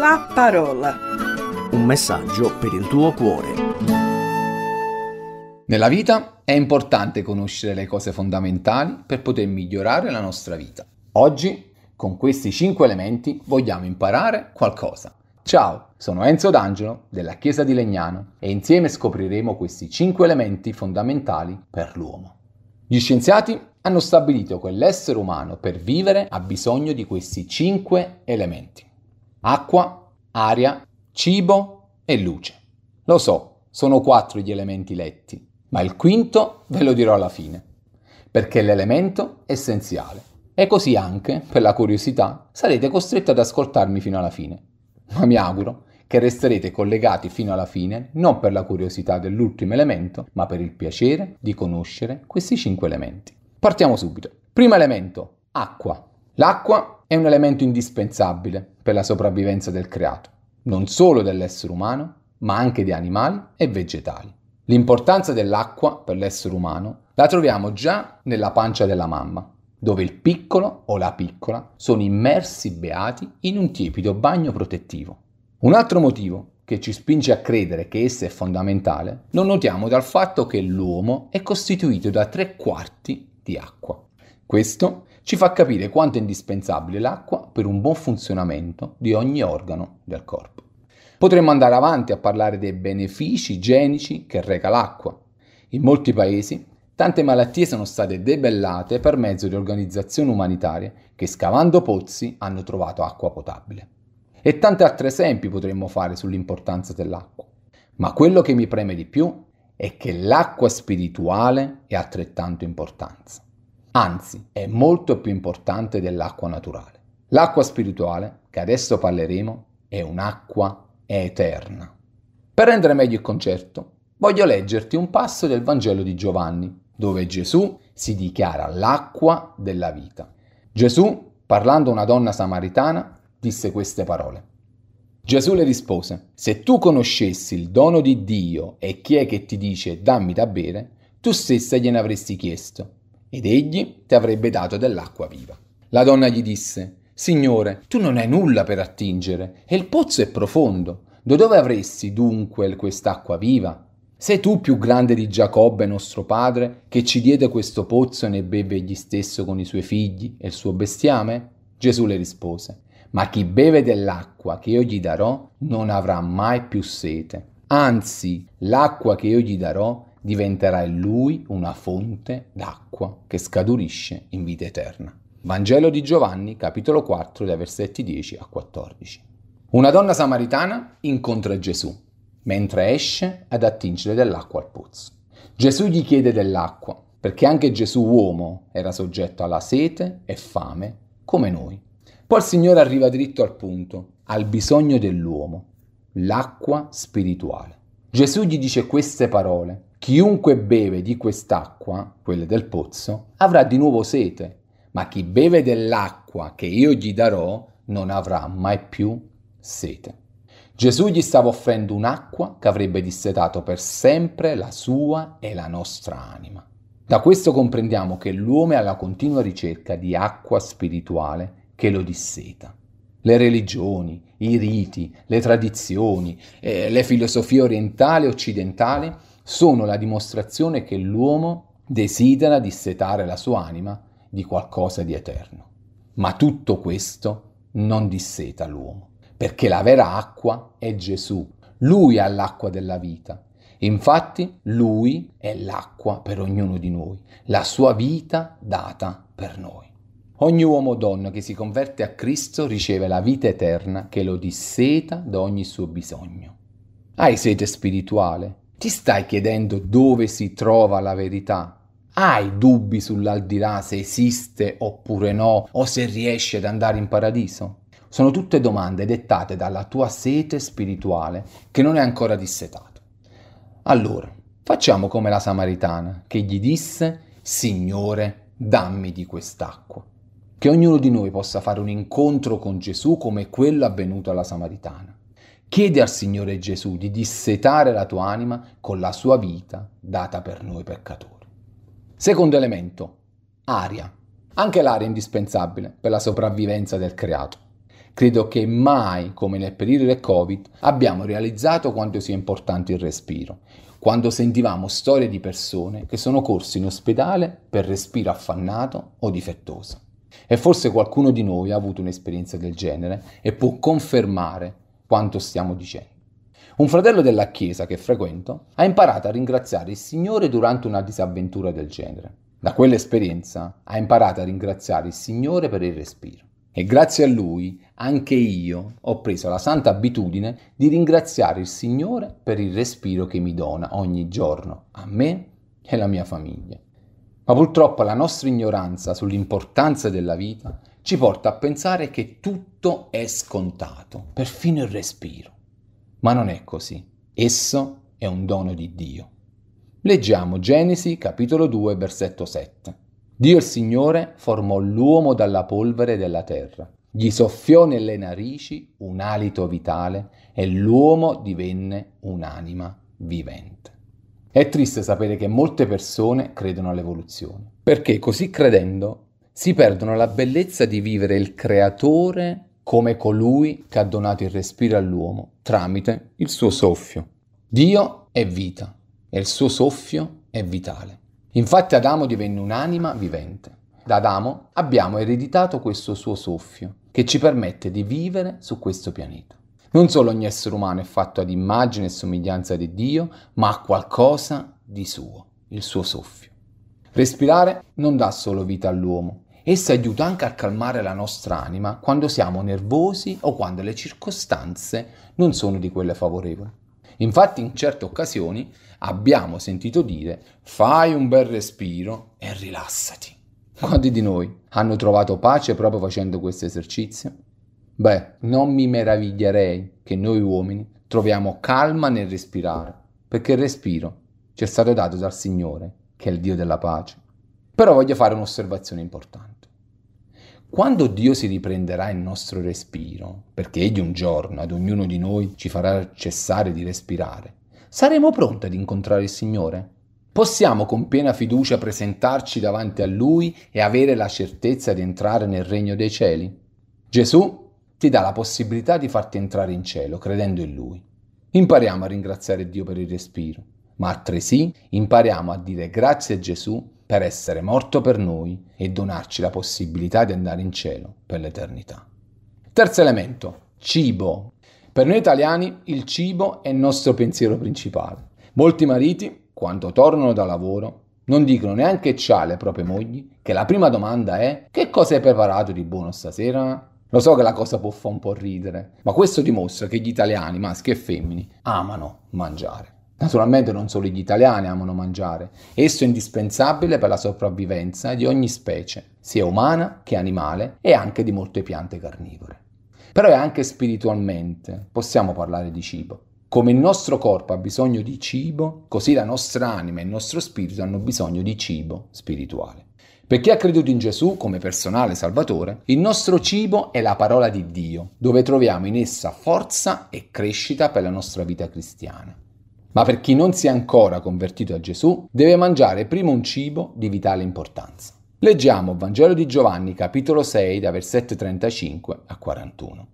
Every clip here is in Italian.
La parola. Un messaggio per il tuo cuore. Nella vita è importante conoscere le cose fondamentali per poter migliorare la nostra vita. Oggi, con questi cinque elementi, vogliamo imparare qualcosa. Ciao, sono Enzo D'Angelo della Chiesa di Legnano e insieme scopriremo questi cinque elementi fondamentali per l'uomo. Gli scienziati hanno stabilito che l'essere umano per vivere ha bisogno di questi cinque elementi. Acqua, aria, cibo e luce. Lo so, sono quattro gli elementi letti, ma il quinto ve lo dirò alla fine, perché è l'elemento essenziale. E così anche, per la curiosità, sarete costretti ad ascoltarmi fino alla fine. Ma mi auguro che resterete collegati fino alla fine non per la curiosità dell'ultimo elemento, ma per il piacere di conoscere questi cinque elementi. Partiamo subito. Primo elemento, acqua. L'acqua è un elemento indispensabile per la sopravvivenza del creato, non solo dell'essere umano, ma anche di animali e vegetali. L'importanza dell'acqua per l'essere umano la troviamo già nella pancia della mamma, dove il piccolo o la piccola sono immersi beati in un tiepido bagno protettivo. Un altro motivo che ci spinge a credere che essa è fondamentale lo notiamo dal fatto che l'uomo è costituito da tre quarti di acqua. Questo ci fa capire quanto è indispensabile l'acqua per un buon funzionamento di ogni organo del corpo. Potremmo andare avanti a parlare dei benefici igienici che reca l'acqua. In molti paesi tante malattie sono state debellate per mezzo di organizzazioni umanitarie che scavando pozzi hanno trovato acqua potabile. E tanti altri esempi potremmo fare sull'importanza dell'acqua. Ma quello che mi preme di più è che l'acqua spirituale è altrettanto importanza. Anzi, è molto più importante dell'acqua naturale. L'acqua spirituale, che adesso parleremo, è un'acqua eterna. Per rendere meglio il concetto, voglio leggerti un passo del Vangelo di Giovanni, dove Gesù si dichiara l'acqua della vita. Gesù, parlando a una donna samaritana, disse queste parole. Gesù le rispose, se tu conoscessi il dono di Dio e chi è che ti dice dammi da bere, tu stessa gliene avresti chiesto, ed egli ti avrebbe dato dell'acqua viva. La donna gli disse, Signore, tu non hai nulla per attingere, e il pozzo è profondo. Da dove avresti dunque quest'acqua viva? Sei tu più grande di Giacobbe, nostro padre, che ci diede questo pozzo e ne beve egli stesso con i suoi figli e il suo bestiame? Gesù le rispose, ma chi beve dell'acqua che io gli darò non avrà mai più sete. Anzi, l'acqua che io gli darò diventerà in lui una fonte d'acqua che scaturisce in vita eterna. Vangelo di Giovanni, capitolo 4, dai versetti 10 a 14. Una donna samaritana incontra Gesù mentre esce ad attingere dell'acqua al pozzo. Gesù gli chiede dell'acqua perché anche Gesù uomo era soggetto alla sete e fame come noi. Poi il Signore arriva dritto al punto, al bisogno dell'uomo, l'acqua spirituale. Gesù gli dice queste parole. Chiunque beve di quest'acqua, quella del pozzo, avrà di nuovo sete, ma chi beve dell'acqua che io gli darò non avrà mai più sete. Gesù gli stava offrendo un'acqua che avrebbe dissetato per sempre la sua e la nostra anima. Da questo comprendiamo che l'uomo è alla continua ricerca di acqua spirituale che lo disseta. Le religioni, i riti, le tradizioni, eh, le filosofie orientali e occidentali sono la dimostrazione che l'uomo desidera dissetare la sua anima di qualcosa di eterno. Ma tutto questo non disseta l'uomo, perché la vera acqua è Gesù. Lui ha l'acqua della vita. Infatti lui è l'acqua per ognuno di noi, la sua vita data per noi. Ogni uomo o donna che si converte a Cristo riceve la vita eterna che lo disseta da ogni suo bisogno. Hai sete spirituale? Ti stai chiedendo dove si trova la verità? Hai dubbi sull'aldilà se esiste oppure no, o se riesci ad andare in paradiso? Sono tutte domande dettate dalla tua sete spirituale che non è ancora dissetata. Allora, facciamo come la Samaritana che gli disse, Signore, dammi di quest'acqua che ognuno di noi possa fare un incontro con Gesù come quello avvenuto alla Samaritana. Chiedi al Signore Gesù di dissetare la tua anima con la sua vita data per noi peccatori. Secondo elemento, aria. Anche l'aria è indispensabile per la sopravvivenza del creato. Credo che mai, come nel periodo del Covid, abbiamo realizzato quanto sia importante il respiro, quando sentivamo storie di persone che sono corse in ospedale per respiro affannato o difettoso. E forse qualcuno di noi ha avuto un'esperienza del genere e può confermare quanto stiamo dicendo. Un fratello della chiesa che frequento ha imparato a ringraziare il Signore durante una disavventura del genere. Da quell'esperienza ha imparato a ringraziare il Signore per il respiro. E grazie a lui anche io ho preso la santa abitudine di ringraziare il Signore per il respiro che mi dona ogni giorno, a me e alla mia famiglia. Ma purtroppo la nostra ignoranza sull'importanza della vita ci porta a pensare che tutto è scontato, perfino il respiro. Ma non è così. Esso è un dono di Dio. Leggiamo Genesi capitolo 2 versetto 7. Dio il Signore formò l'uomo dalla polvere della terra, gli soffiò nelle narici un alito vitale e l'uomo divenne un'anima vivente. È triste sapere che molte persone credono all'evoluzione, perché così credendo si perdono la bellezza di vivere il creatore come colui che ha donato il respiro all'uomo tramite il suo soffio. Dio è vita e il suo soffio è vitale. Infatti Adamo divenne un'anima vivente. Da Adamo abbiamo ereditato questo suo soffio che ci permette di vivere su questo pianeta. Non solo ogni essere umano è fatto ad immagine e somiglianza di Dio, ma ha qualcosa di suo, il suo soffio. Respirare non dà solo vita all'uomo, essa aiuta anche a calmare la nostra anima quando siamo nervosi o quando le circostanze non sono di quelle favorevoli. Infatti in certe occasioni abbiamo sentito dire fai un bel respiro e rilassati. Quanti di noi hanno trovato pace proprio facendo questo esercizio? Beh, non mi meraviglierei che noi uomini troviamo calma nel respirare, perché il respiro ci è stato dato dal Signore, che è il Dio della pace. Però voglio fare un'osservazione importante. Quando Dio si riprenderà il nostro respiro, perché Egli un giorno ad ognuno di noi ci farà cessare di respirare, saremo pronti ad incontrare il Signore? Possiamo con piena fiducia presentarci davanti a Lui e avere la certezza di entrare nel regno dei cieli? Gesù ti dà la possibilità di farti entrare in cielo credendo in Lui. Impariamo a ringraziare Dio per il respiro, ma altresì impariamo a dire grazie a Gesù per essere morto per noi e donarci la possibilità di andare in cielo per l'eternità. Terzo elemento, cibo. Per noi italiani il cibo è il nostro pensiero principale. Molti mariti, quando tornano da lavoro, non dicono neanche ciao alle proprie mogli, che la prima domanda è che cosa hai preparato di buono stasera? Lo so che la cosa può fare un po' ridere, ma questo dimostra che gli italiani, maschi e femmini, amano mangiare. Naturalmente non solo gli italiani amano mangiare, esso è indispensabile per la sopravvivenza di ogni specie, sia umana che animale e anche di molte piante carnivore. Però è anche spiritualmente, possiamo parlare di cibo. Come il nostro corpo ha bisogno di cibo, così la nostra anima e il nostro spirito hanno bisogno di cibo spirituale. Per chi ha creduto in Gesù come personale salvatore, il nostro cibo è la parola di Dio, dove troviamo in essa forza e crescita per la nostra vita cristiana. Ma per chi non si è ancora convertito a Gesù, deve mangiare prima un cibo di vitale importanza. Leggiamo Vangelo di Giovanni capitolo 6 da versetto 35 a 41.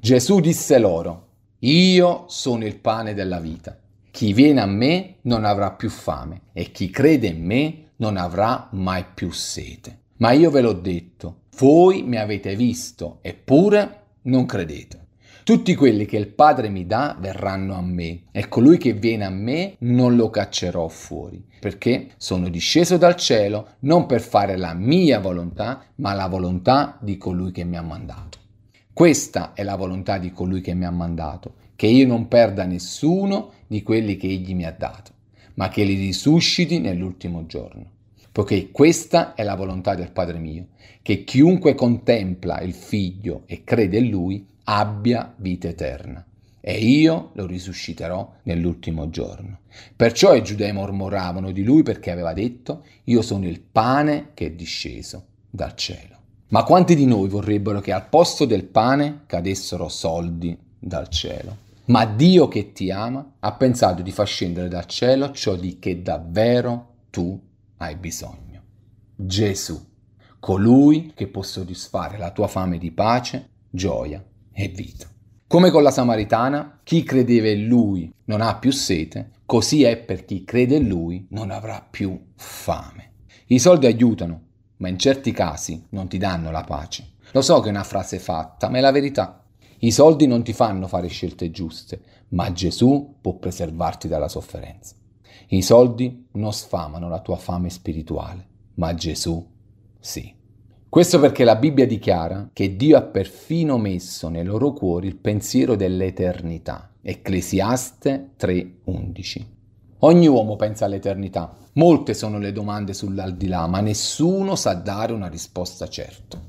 Gesù disse loro, Io sono il pane della vita. Chi viene a me non avrà più fame e chi crede in me non avrà mai più sete. Ma io ve l'ho detto, voi mi avete visto, eppure non credete. Tutti quelli che il Padre mi dà verranno a me, e colui che viene a me non lo caccerò fuori, perché sono disceso dal cielo non per fare la mia volontà, ma la volontà di colui che mi ha mandato. Questa è la volontà di colui che mi ha mandato, che io non perda nessuno di quelli che egli mi ha dato ma che li risusciti nell'ultimo giorno. Poiché questa è la volontà del Padre mio, che chiunque contempla il Figlio e crede in Lui abbia vita eterna, e io lo risusciterò nell'ultimo giorno. Perciò i giudei mormoravano di lui perché aveva detto, io sono il pane che è disceso dal cielo. Ma quanti di noi vorrebbero che al posto del pane cadessero soldi dal cielo? Ma Dio che ti ama ha pensato di far scendere dal cielo ciò di che davvero tu hai bisogno. Gesù, colui che può soddisfare la tua fame di pace, gioia e vita. Come con la Samaritana, chi credeva in lui non ha più sete, così è per chi crede in lui non avrà più fame. I soldi aiutano, ma in certi casi non ti danno la pace. Lo so che è una frase fatta, ma è la verità. I soldi non ti fanno fare scelte giuste, ma Gesù può preservarti dalla sofferenza. I soldi non sfamano la tua fame spirituale, ma Gesù sì. Questo perché la Bibbia dichiara che Dio ha perfino messo nei loro cuori il pensiero dell'eternità. Ecclesiaste 3:11. Ogni uomo pensa all'eternità. Molte sono le domande sull'aldilà, ma nessuno sa dare una risposta certa.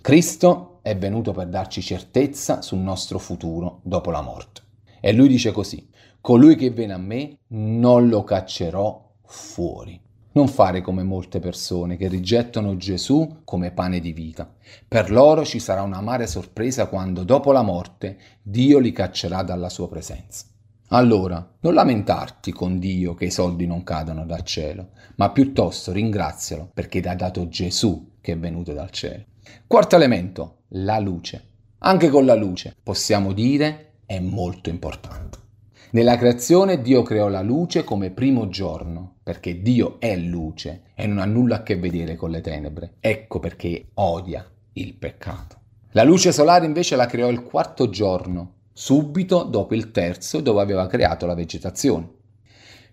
Cristo è venuto per darci certezza sul nostro futuro dopo la morte. E lui dice così, colui che viene a me non lo caccerò fuori. Non fare come molte persone che rigettano Gesù come pane di vita. Per loro ci sarà un'amara sorpresa quando dopo la morte Dio li caccerà dalla sua presenza. Allora, non lamentarti con Dio che i soldi non cadono dal cielo, ma piuttosto ringrazialo perché ti ha dato Gesù che è venuto dal cielo. Quarto elemento, la luce. Anche con la luce possiamo dire è molto importante. Nella creazione Dio creò la luce come primo giorno, perché Dio è luce e non ha nulla a che vedere con le tenebre. Ecco perché odia il peccato. La luce solare invece la creò il quarto giorno, subito dopo il terzo dove aveva creato la vegetazione.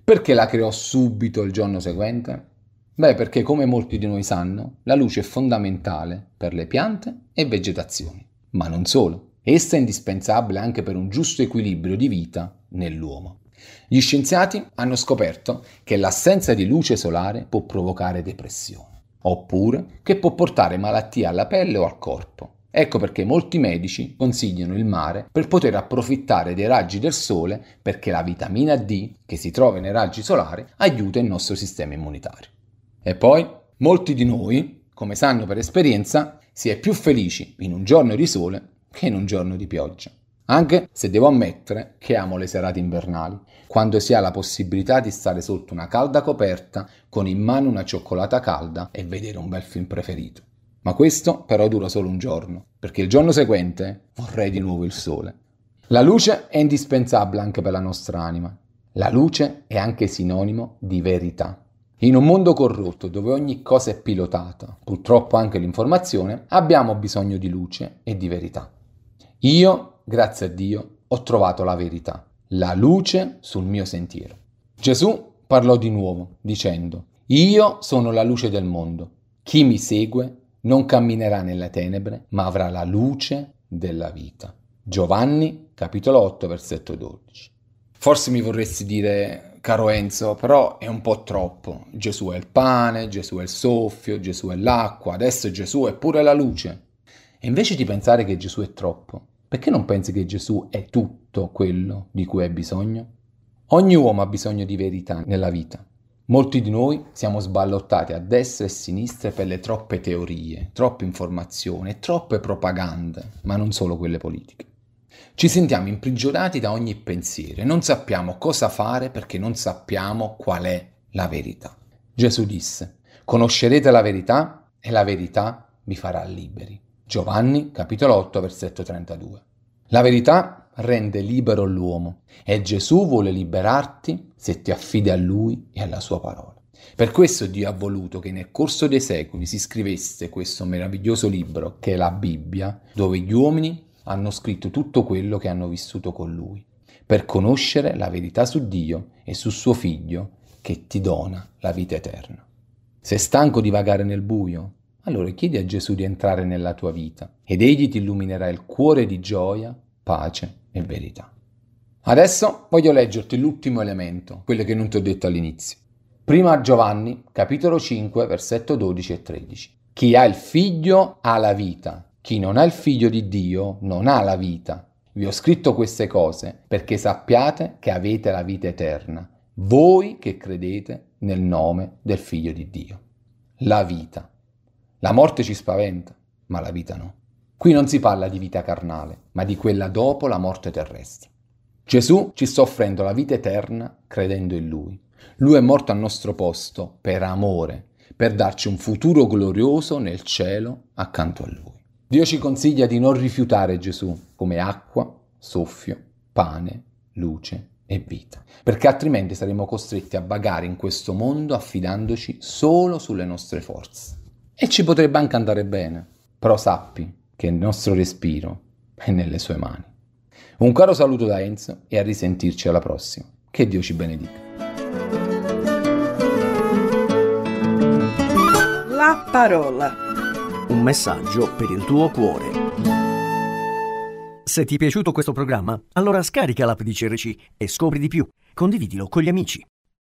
Perché la creò subito il giorno seguente? Beh, perché come molti di noi sanno, la luce è fondamentale per le piante e vegetazioni, ma non solo. Essa è indispensabile anche per un giusto equilibrio di vita nell'uomo. Gli scienziati hanno scoperto che l'assenza di luce solare può provocare depressione, oppure che può portare malattie alla pelle o al corpo. Ecco perché molti medici consigliano il mare per poter approfittare dei raggi del sole perché la vitamina D che si trova nei raggi solari aiuta il nostro sistema immunitario. E poi molti di noi, come sanno per esperienza, si è più felici in un giorno di sole che in un giorno di pioggia. Anche se devo ammettere che amo le serate invernali, quando si ha la possibilità di stare sotto una calda coperta con in mano una cioccolata calda e vedere un bel film preferito. Ma questo però dura solo un giorno, perché il giorno seguente vorrei di nuovo il sole. La luce è indispensabile anche per la nostra anima. La luce è anche sinonimo di verità. In un mondo corrotto dove ogni cosa è pilotata, purtroppo anche l'informazione, abbiamo bisogno di luce e di verità. Io, grazie a Dio, ho trovato la verità, la luce sul mio sentiero. Gesù parlò di nuovo, dicendo, Io sono la luce del mondo. Chi mi segue non camminerà nelle tenebre, ma avrà la luce della vita. Giovanni, capitolo 8, versetto 12. Forse mi vorresti dire, caro Enzo, però è un po' troppo. Gesù è il pane, Gesù è il soffio, Gesù è l'acqua, adesso Gesù è pure la luce. E invece di pensare che Gesù è troppo, perché non pensi che Gesù è tutto quello di cui hai bisogno? Ogni uomo ha bisogno di verità nella vita. Molti di noi siamo sballottati a destra e a sinistra per le troppe teorie, troppe informazioni troppe propagande, ma non solo quelle politiche. Ci sentiamo imprigionati da ogni pensiero e non sappiamo cosa fare perché non sappiamo qual è la verità. Gesù disse, conoscerete la verità e la verità vi farà liberi. Giovanni capitolo 8 versetto 32. La verità rende libero l'uomo e Gesù vuole liberarti se ti affidi a Lui e alla Sua parola. Per questo Dio ha voluto che nel corso dei secoli si scrivesse questo meraviglioso libro che è la Bibbia, dove gli uomini hanno scritto tutto quello che hanno vissuto con Lui, per conoscere la verità su Dio e su suo Figlio che ti dona la vita eterna. Sei stanco di vagare nel buio? Allora chiedi a Gesù di entrare nella tua vita ed egli ti illuminerà il cuore di gioia, pace e verità. Adesso voglio leggerti l'ultimo elemento, quello che non ti ho detto all'inizio. Prima Giovanni, capitolo 5, versetto 12 e 13. Chi ha il figlio ha la vita, chi non ha il figlio di Dio non ha la vita. Vi ho scritto queste cose perché sappiate che avete la vita eterna, voi che credete nel nome del figlio di Dio. La vita. La morte ci spaventa, ma la vita no. Qui non si parla di vita carnale, ma di quella dopo la morte terrestre. Gesù ci sta offrendo la vita eterna credendo in Lui. Lui è morto al nostro posto per amore, per darci un futuro glorioso nel cielo accanto a Lui. Dio ci consiglia di non rifiutare Gesù come acqua, soffio, pane, luce e vita, perché altrimenti saremo costretti a vagare in questo mondo affidandoci solo sulle nostre forze. E ci potrebbe anche andare bene, però sappi che il nostro respiro è nelle sue mani. Un caro saluto da Enzo e a risentirci alla prossima. Che Dio ci benedica. La parola. Un messaggio per il tuo cuore. Se ti è piaciuto questo programma, allora scarica l'app di CRC e scopri di più. Condividilo con gli amici.